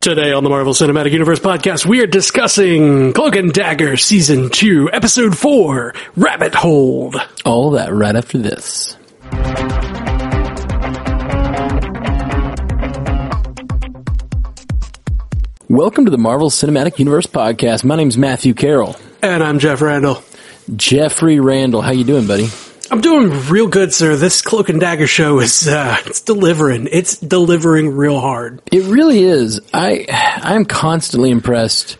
Today on the Marvel Cinematic Universe podcast, we are discussing Cloak and Dagger Season 2, Episode 4, Rabbit Hole. All that right after this. Welcome to the Marvel Cinematic Universe podcast. My name's Matthew Carroll. And I'm Jeff Randall. Jeffrey Randall, how you doing, buddy? I'm doing real good, sir. This Cloak and Dagger show is, uh, it's delivering. It's delivering real hard. It really is. I I'm constantly impressed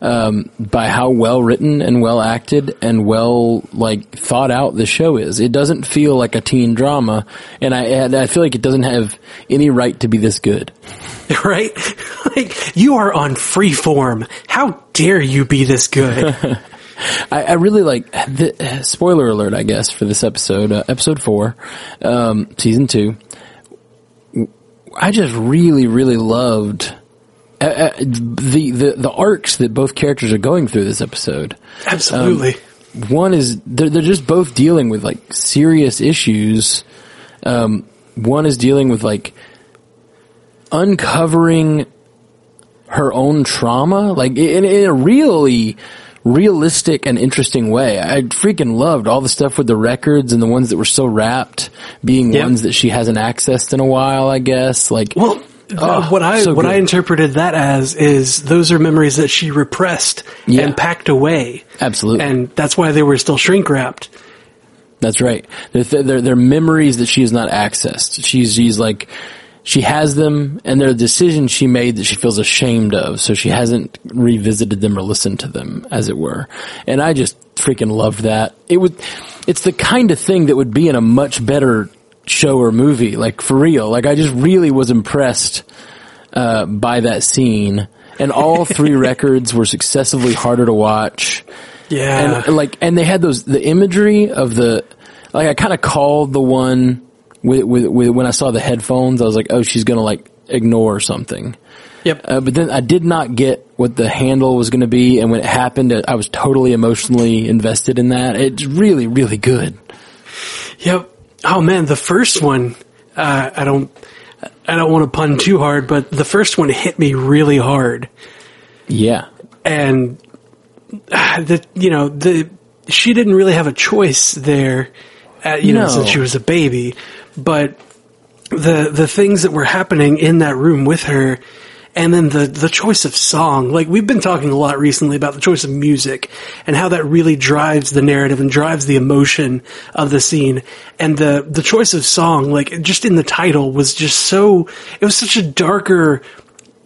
um, by how well written and well acted and well like thought out the show is. It doesn't feel like a teen drama, and I and I feel like it doesn't have any right to be this good. Right? like, you are on freeform. How dare you be this good? I, I really like the spoiler alert, I guess, for this episode, uh, episode four, um, season two. I just really, really loved uh, uh, the, the the arcs that both characters are going through this episode. Absolutely. One is they're they're just both dealing with like serious issues. Um, one is dealing with like uncovering her own trauma, like in, in a really realistic and interesting way. I freaking loved all the stuff with the records and the ones that were so wrapped being Yep. ones that she hasn't accessed in a while, I guess. Like, Well, Oh, uh, what I so what I interpreted that as is those are memories that she repressed Yeah. and packed away, absolutely. and that's why they were still shrink wrapped. That's right. They're, they're, they're memories that she has not accessed. She's, she's like, she has them and they're decisions she made that she feels ashamed of. So she hasn't revisited them or listened to them, as it were. And I just freaking loved that. It would, it's the kind of thing that would be in a much better show or movie, like for real. Like I just really was impressed, uh, by that scene. And all three records were successively harder to watch Yeah, and like and they had those the imagery of the like I kind of called the one with, with with when I saw the headphones I was like oh she's gonna like ignore something. Yep. uh, but then I did not get what the handle was gonna be and when it happened I was totally emotionally invested in that. It's really really good. Yep. Oh man, the first one, uh, I don't, I don't want to pun too hard, but the first one hit me really hard, yeah. And uh, the you know the she didn't really have a choice there, uh, you know, since she was a baby, but the the things that were happening in that room with her. And then the, the choice of song, like we've been talking a lot recently about the choice of music and how that really drives the narrative and drives the emotion of the scene. And the, the choice of song, like just in the title was just so, it was such a darker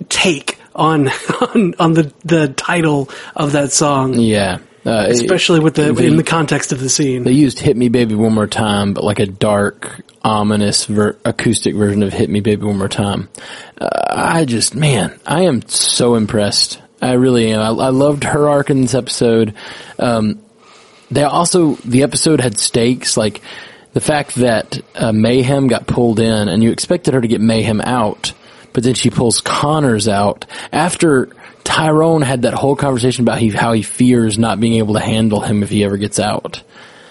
take on, on, on the, the title of that song, yeah uh, especially with the, they- in the context of the scene. They used "Hit Me, Baby, One More Time," but like a dark, ominous ver- acoustic version of "Hit Me, Baby, One More Time." Uh, I just, man, I am so impressed. I really am. I, I loved her arc in this episode. Um, they also the episode had stakes, like the fact that uh, Mayhem got pulled in, and you expected her to get Mayhem out, but then she pulls Connors out after Tyrone had that whole conversation about he, how he fears not being able to handle him if he ever gets out.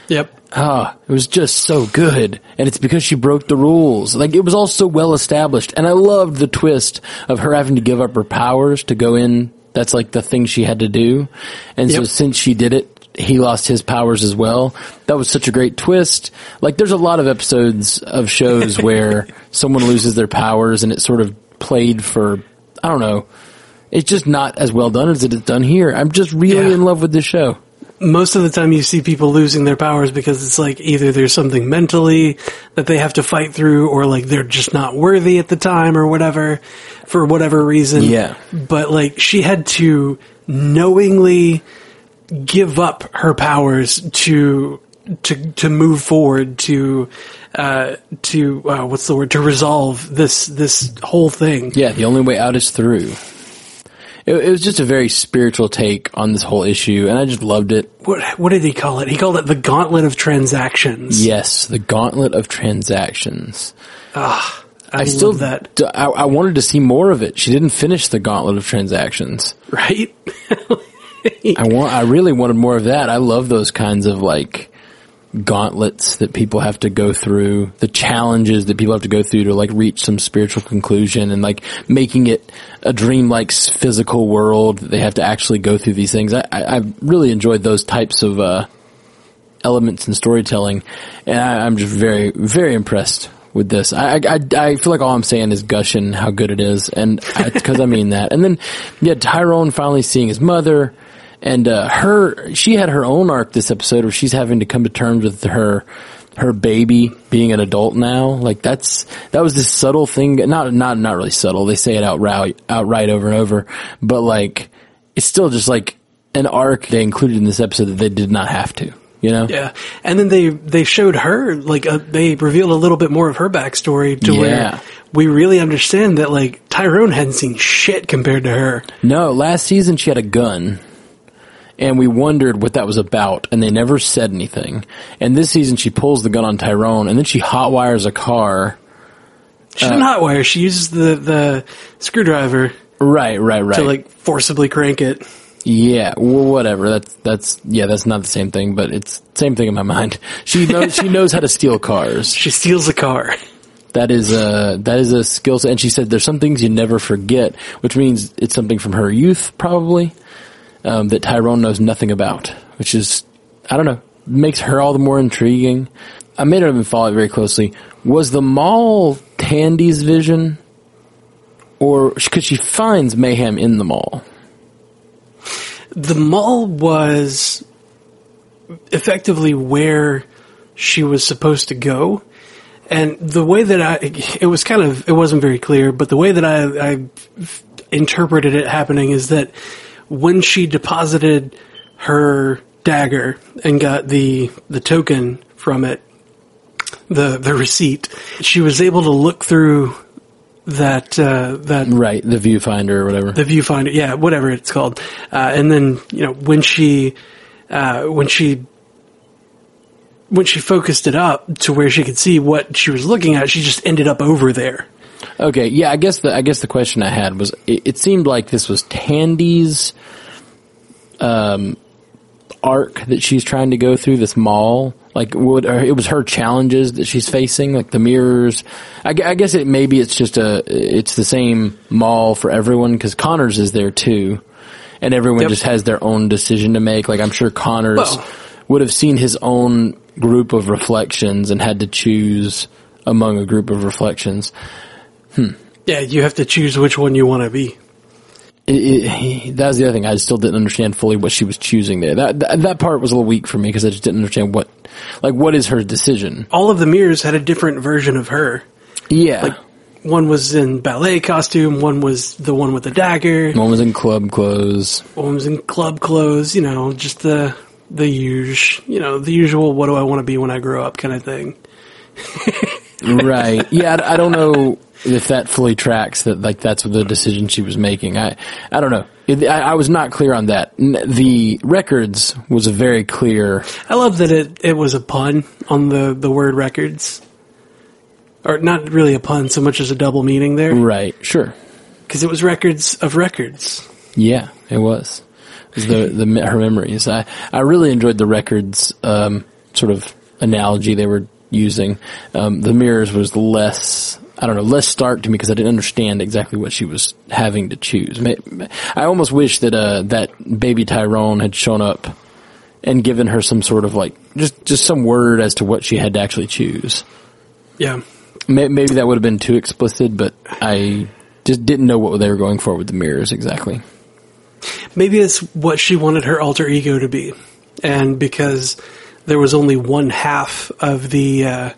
Yep. Ah, it was just so good. And it's because she broke the rules. Like, it was all so well established. And I loved the twist of her having to give up her powers to go in. That's like the thing she had to do. And so since she did it, he lost his powers as well. That was such a great twist. Like, there's a lot of episodes of shows where someone loses their powers and it sort of played for, I don't know. It's just not as well done as it is done here. I'm just really Yeah. in love with this show. most of the time you see people losing their powers because it's like either there's something mentally that they have to fight through or like they're just not worthy at the time or whatever for whatever reason. Yeah. But like she had to knowingly give up her powers to to to move forward to uh to uh, what's the word to resolve this this whole thing. Yeah, the only way out is through. It, it was just a very spiritual take on this whole issue, and I just loved it. What what did he call it? He called it the gauntlet of transactions. Yes, the gauntlet of transactions. Ah, I, I still that. d- I, I wanted to see more of it. She didn't finish the gauntlet of transactions. right? I want. I really wanted more of that. I love those kinds of like gauntlets that people have to go through, the challenges that people have to go through to like reach some spiritual conclusion and like making it a dreamlike physical world that they have to actually go through these things. I, I, I really enjoyed those types of, uh, elements in storytelling and I, I'm just very, very impressed with this. I, I, I feel like all I'm saying is gushing how good it is and because I mean that. And then, yeah, Tyrone finally seeing his mother and uh, her she had her own arc this episode where she's having to come to terms with her her baby being an adult now like that's that was this subtle thing not not not really subtle they say it outright outright over and over but like it's still just like an arc they included in this episode that they did not have to you know Yeah, and then they they showed her like uh they revealed a little bit more of her backstory to Yeah. where we really understand that like Tyrone hadn't seen shit compared to her. No, last season she had a gun. And we wondered what that was about, and they never said anything. And this season she pulls the gun on Tyrone, and then she hotwires a car. She didn't uh, hotwire. She uses the the screwdriver Right, right, right. to like forcibly crank it. Yeah, well, whatever. That's that's yeah, that's not the same thing, but it's same thing in my mind. She knows she knows how to steal cars. She steals a car. That is a that is a skill set. And she said there's some things you never forget, which means it's something from her youth probably um, that Tyrone knows nothing about, which is I don't know makes her all the more intriguing. I may not even follow it very closely. Was the mall Tandy's vision, or because she finds mayhem in the mall? The mall was effectively where she was supposed to go. And the way that I, it was kind of, it wasn't very clear, but the way that I, I interpreted it happening is that when she deposited her dagger and got the, the token from it, the, the receipt, she was able to look through that, uh, that Right, the viewfinder or whatever. the viewfinder, yeah, whatever it's called. Uh, and then you know when she uh, when she when she focused it up to where she could see what she was looking at, she just ended up over there. Okay, yeah, I guess the I guess the question I had was it, it seemed like this was Tandy's um arc that she's trying to go through this mall. Like what or it was her challenges that she's facing, like the mirrors. I, I guess it maybe it's just a it's the same mall for everyone because Connors is there too, and everyone Yep. just has their own decision to make. Like I'm sure Connors Well- would have seen his own group of reflections and had to choose among a group of reflections. Hmm. Yeah, you have to choose which one you want to be. it, it, that was the other thing. I still didn't understand fully what she was choosing there. That that, that part was a little weak for me because I just didn't understand what, like, what is her decision? All of the mirrors had a different version of her. Yeah, Like one was in ballet costume, one was the one with the dagger, one was in club clothes. one was in club clothes. You know, just the the usual, you know, the usual. What do I want to be when I grow up, kind of thing. right? Yeah, I, I don't know if that fully tracks that. Like, that's the decision she was making. I I don't know. It, I, I was not clear on that. The records was a very clear. I love that it, it was a pun on the, the word records. Or not really a pun so much as a double meaning there. Right. Sure. Because it was records of records. Yeah, it was. It was the the her memories. I I really enjoyed the records um, sort of analogy they were using. Um, the mirrors was less. I don't know, less stark to me because I didn't understand exactly what she was having to choose. I almost wish that uh, that baby Tyrone had shown up and given her some sort of like just just some word as to what she had to actually choose. Yeah. May- Maybe that would have been too explicit, but I just didn't know what they were going for with the mirrors exactly. Maybe it's what she wanted her alter ego to be. And because there was only one half of the, uh,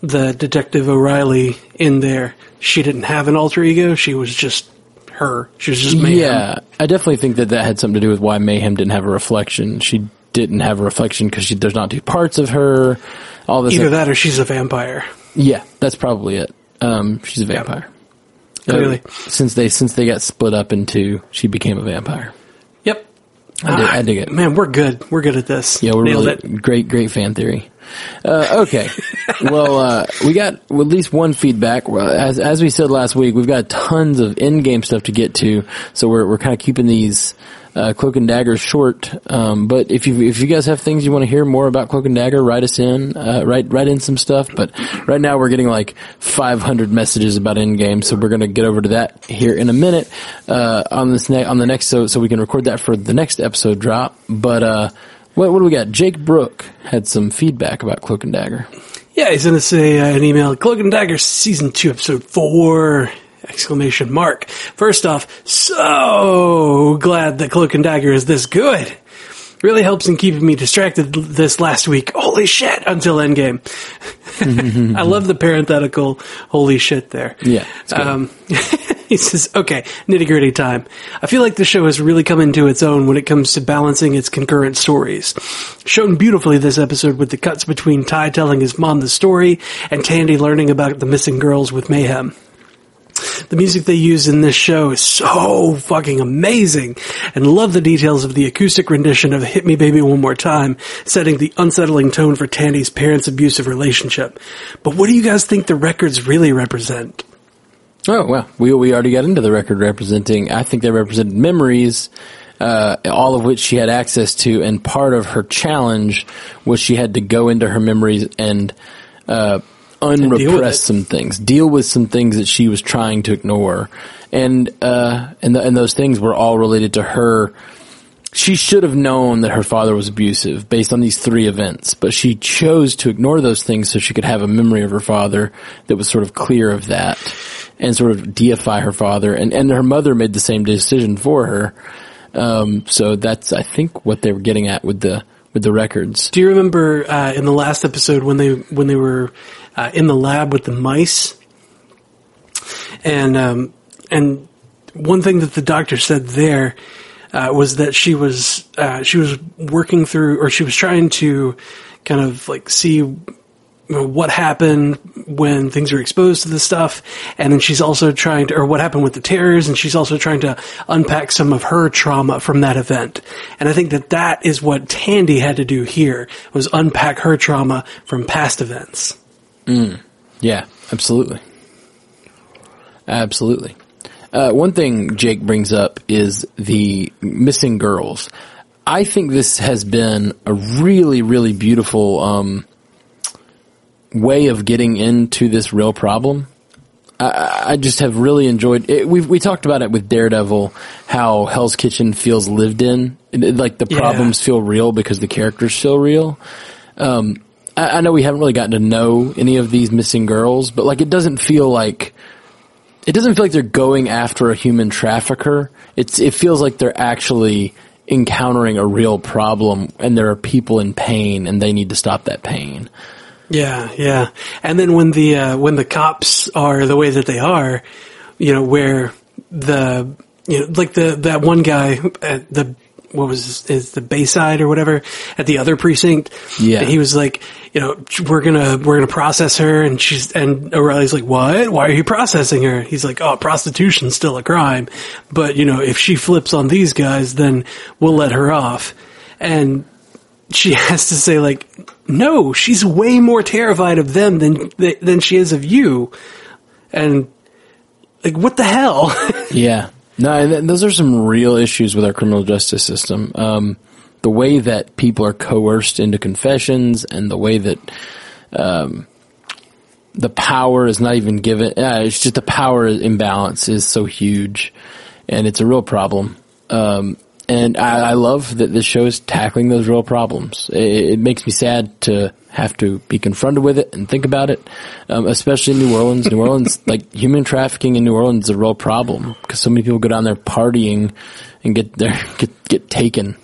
the Detective O'Reilly in there, she didn't have an alter ego. She was just her. She was just mayhem. Yeah, I definitely think that that had something to do with why Mayhem didn't have a reflection. She didn't have a reflection because there's not two parts of her. All this. Either that or she's a vampire. Yeah, that's probably it. Um, she's a vampire. Clearly. Uh, since they since they got split up into, she became a vampire. Yep. I dig, Ah, I dig it. Man, we're good. We're good at this. Yeah, we're Nailed really it. great, great fan theory. Uh, okay. well, uh, we got at least one feedback. Well, as as we said last week, we've got tons of Endgame stuff to get to, so we're we're kind of keeping these uh, Cloak and Dagger short. Um, but if you if you guys have things you want to hear more about Cloak and Dagger, write us in. Uh, write write in some stuff. But right now we're getting like 500 messages about Endgame, so we're gonna get over to that here in a minute uh, on this ne- on the next so so we can record that for the next episode drop. But uh, what what do we got? Jake Brook had some feedback about Cloak and Dagger. Yeah, he's going to say uh, an email, Cloak and Dagger season two, episode four, exclamation mark. First off, so glad that Cloak and Dagger is this good. Really helps in keeping me distracted this last week. Holy shit, until Endgame. I love the parenthetical holy shit there. Yeah. Um, he says, okay, nitty gritty time. I feel like the show has really come into its own when it comes to balancing its concurrent stories. Shown beautifully this episode with the cuts between Ty telling his mom the story and Tandy learning about the missing girls with Mayhem. The music they use in this show is so fucking amazing and love the details of the acoustic rendition of Hit Me Baby One More Time, setting the unsettling tone for Tandy's parents' abusive relationship. But what do you guys think the records really represent? Oh well, we we already got into the record representing. I think they represented memories, uh, all of which she had access to, and part of her challenge was she had to go into her memories and uh. Unrepress some things, deal with some things that she was trying to ignore, and uh, and the, and those things were all related to her. She should have known that her father was abusive based on these three events, but she chose to ignore those things so she could have a memory of her father that was sort of clear of that and sort of deify her father. And, and her mother made the same decision for her. Um, so that's, I think, what they were getting at with the, with the records. Do you remember uh, in the last episode when they when they were uh, in the lab with the mice, and um, and one thing that the doctor said there uh, was that she was uh, she was working through or she was trying to kind of like see what happened when things were exposed to the stuff, and then she's also trying to, or what happened with the terrors, and she's also trying to unpack some of her trauma from that event. And I think that that is what Tandy had to do here, was unpack her trauma from past events. Yeah, absolutely. Absolutely. Uh, one thing Jake brings up is the missing girls. I think this has been a really, really beautiful um, way of getting into this real problem. I, I just have really enjoyed it. We we talked about it with Daredevil, how Hell's Kitchen feels lived in. Like the Yeah. problems feel real because the characters feel real. Um, I, I know we haven't really gotten to know any of these missing girls, but like it doesn't feel like it doesn't feel like they're going after a human trafficker. It's it feels like they're actually encountering a real problem, and there are people in pain, and they need to stop that pain. Yeah, yeah. And then when the uh, when the cops are the way that they are, you know, where the you know, like the that one guy at the what was is the Bayside or whatever at the other precinct. Yeah. he was like, you know, we're gonna we're gonna process her, and she's and O'Reilly's like, what? Why are you processing her? He's like, oh, prostitution's still a crime, but you know, if she flips on these guys, then we'll let her off. And she has to say like, no, she's way more terrified of them than than she is of you, and like, what the hell? Yeah. No, those are some real issues with our criminal justice system. Um, the way that people are coerced into confessions and the way that, um, the power is not even given. Yeah, it's just the power imbalance is so huge and it's a real problem. Um, and I, I love that this show is tackling those real problems. It, it makes me sad to have to be confronted with it and think about it, um, especially in New Orleans. New Orleans, like human trafficking in New Orleans, is a real problem because so many people go down there partying and get their get get taken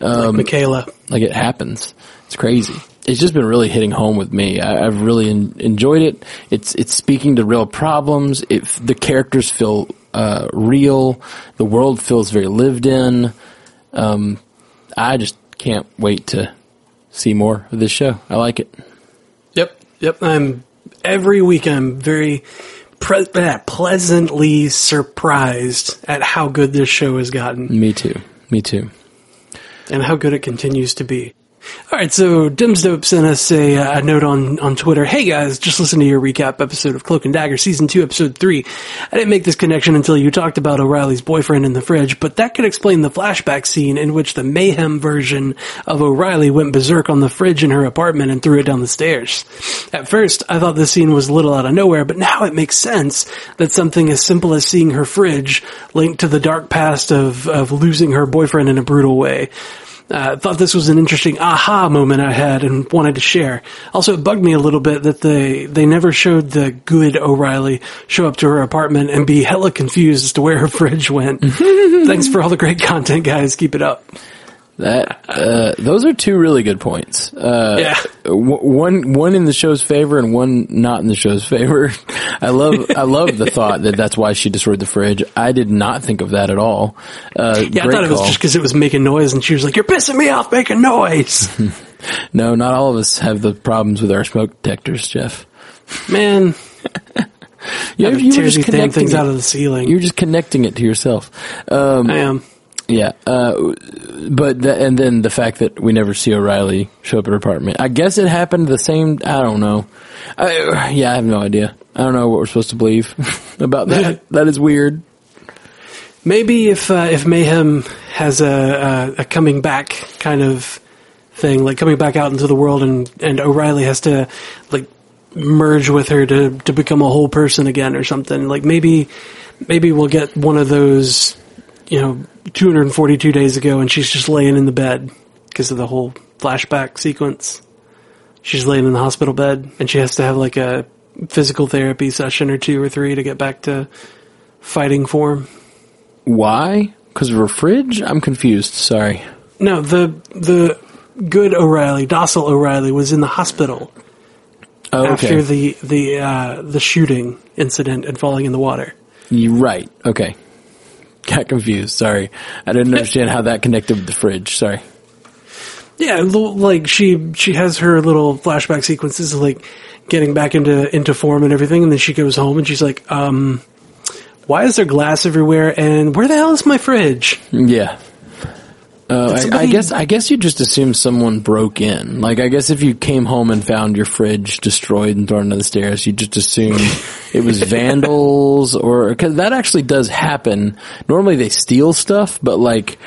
like Michaela. like it happens. It's crazy. It's just been really hitting home with me. I, I've really en- enjoyed it. It's it's speaking to real problems. It, the characters feel uh, real. The world feels very lived in. Um, I just can't wait to see more of this show. I like it. Yep, yep. I'm every week. I'm very pre- eh, pleasantly surprised at how good this show has gotten Me too. Me too. and how good it continues to be. All right, so Dimsdope sent us a, a note on, on Twitter. Hey guys, just listen to your recap episode of Cloak and Dagger season two, episode three. I didn't make this connection until you talked about O'Reilly's boyfriend in the fridge, but that could explain the flashback scene in which the mayhem version of O'Reilly went berserk on the fridge in her apartment and threw it down the stairs. At first, I thought this scene was a little out of nowhere, but now it makes sense that something as simple as seeing her fridge linked to the dark past of, of losing her boyfriend in a brutal way. Uh, thought this was an interesting aha moment I had and wanted to share. Also, it bugged me a little bit that they they never showed the good O'Reilly show up to her apartment and be hella confused as to where her fridge went. Thanks for all the great content, guys. Keep it up. That uh, those are two really good points. Uh, Yeah. w- one one in the show's favor and one not in the show's favor. I love I love the thought that that's why she destroyed the fridge. I did not think of that at all. Uh, Yeah, I thought it was call. just because it was making noise, and she was like, "You're pissing me off making noise." no, not all of us have the problems with our smoke detectors, Jeff. Man, you were tear just connecting things it. out of the ceiling. You're just connecting it to yourself. Um, I am. Yeah, uh, but the, and then the fact that we never see O'Reilly show up at her apartment. I guess it happened the same. I don't know. I, yeah, I have no idea. I don't know what we're supposed to believe about that. that is weird. Maybe if uh, if Mayhem has a, a a coming back kind of thing, like coming back out into the world, and and O'Reilly has to like merge with her to to become a whole person again or something. Like maybe maybe we'll get one of those, you know, 242 days ago, and she's just laying in the bed because of the whole flashback sequence. She's laying in the hospital bed, and she has to have like a physical therapy session or two or three to get back to fighting form. Why? Because of her fridge? I'm confused. Sorry. No, the the good O'Reilly, docile O'Reilly, was in the hospital Oh, after the the uh, the shooting incident and falling in the water. You right. Okay. Got confused. Sorry. I didn't understand how that connected with the fridge. Sorry. Yeah, like she she has her little flashback sequences of like getting back into into form and everything, and then she goes home and she's like, um, why is there glass everywhere? And where the hell is my fridge? Yeah. Uh, I, I guess I guess you just assume someone broke in. Like I guess if you came home and found your fridge destroyed and thrown down the stairs, you just assume it was vandals or because that actually does happen. Normally they steal stuff, but like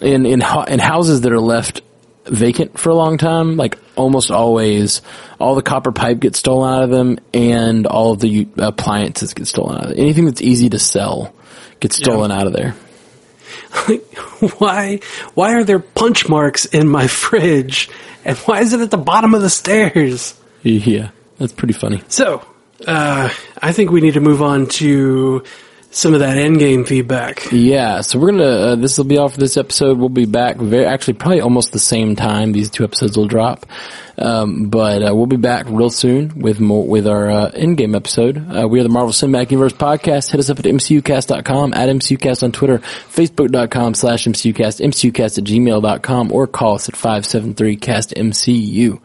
in in in houses that are left vacant for a long time, like almost always, all the copper pipe gets stolen out of them, and all of the appliances get stolen out of it. Anything that's easy to sell gets stolen out of there. why why are there punch marks in my fridge? And why is it at the bottom of the stairs? Yeah, that's pretty funny. So, uh, I think we need to move on to some of that endgame feedback. Yeah, so we're gonna. Uh, this will be all for this episode. We'll be back very actually probably almost the same time. These two episodes will drop, um, but uh, we'll be back real soon with more with our uh, Endgame episode. Uh, we are the Marvel Cinematic Universe podcast. Hit us up at mcucast.com, at mcucast on Twitter, facebook.com slash mcucast, mcucast at gmail.com, or call us at five seven three cast mcu.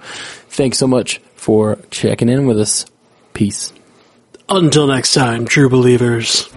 Thanks so much for checking in with us. Peace. Until next time, true believers.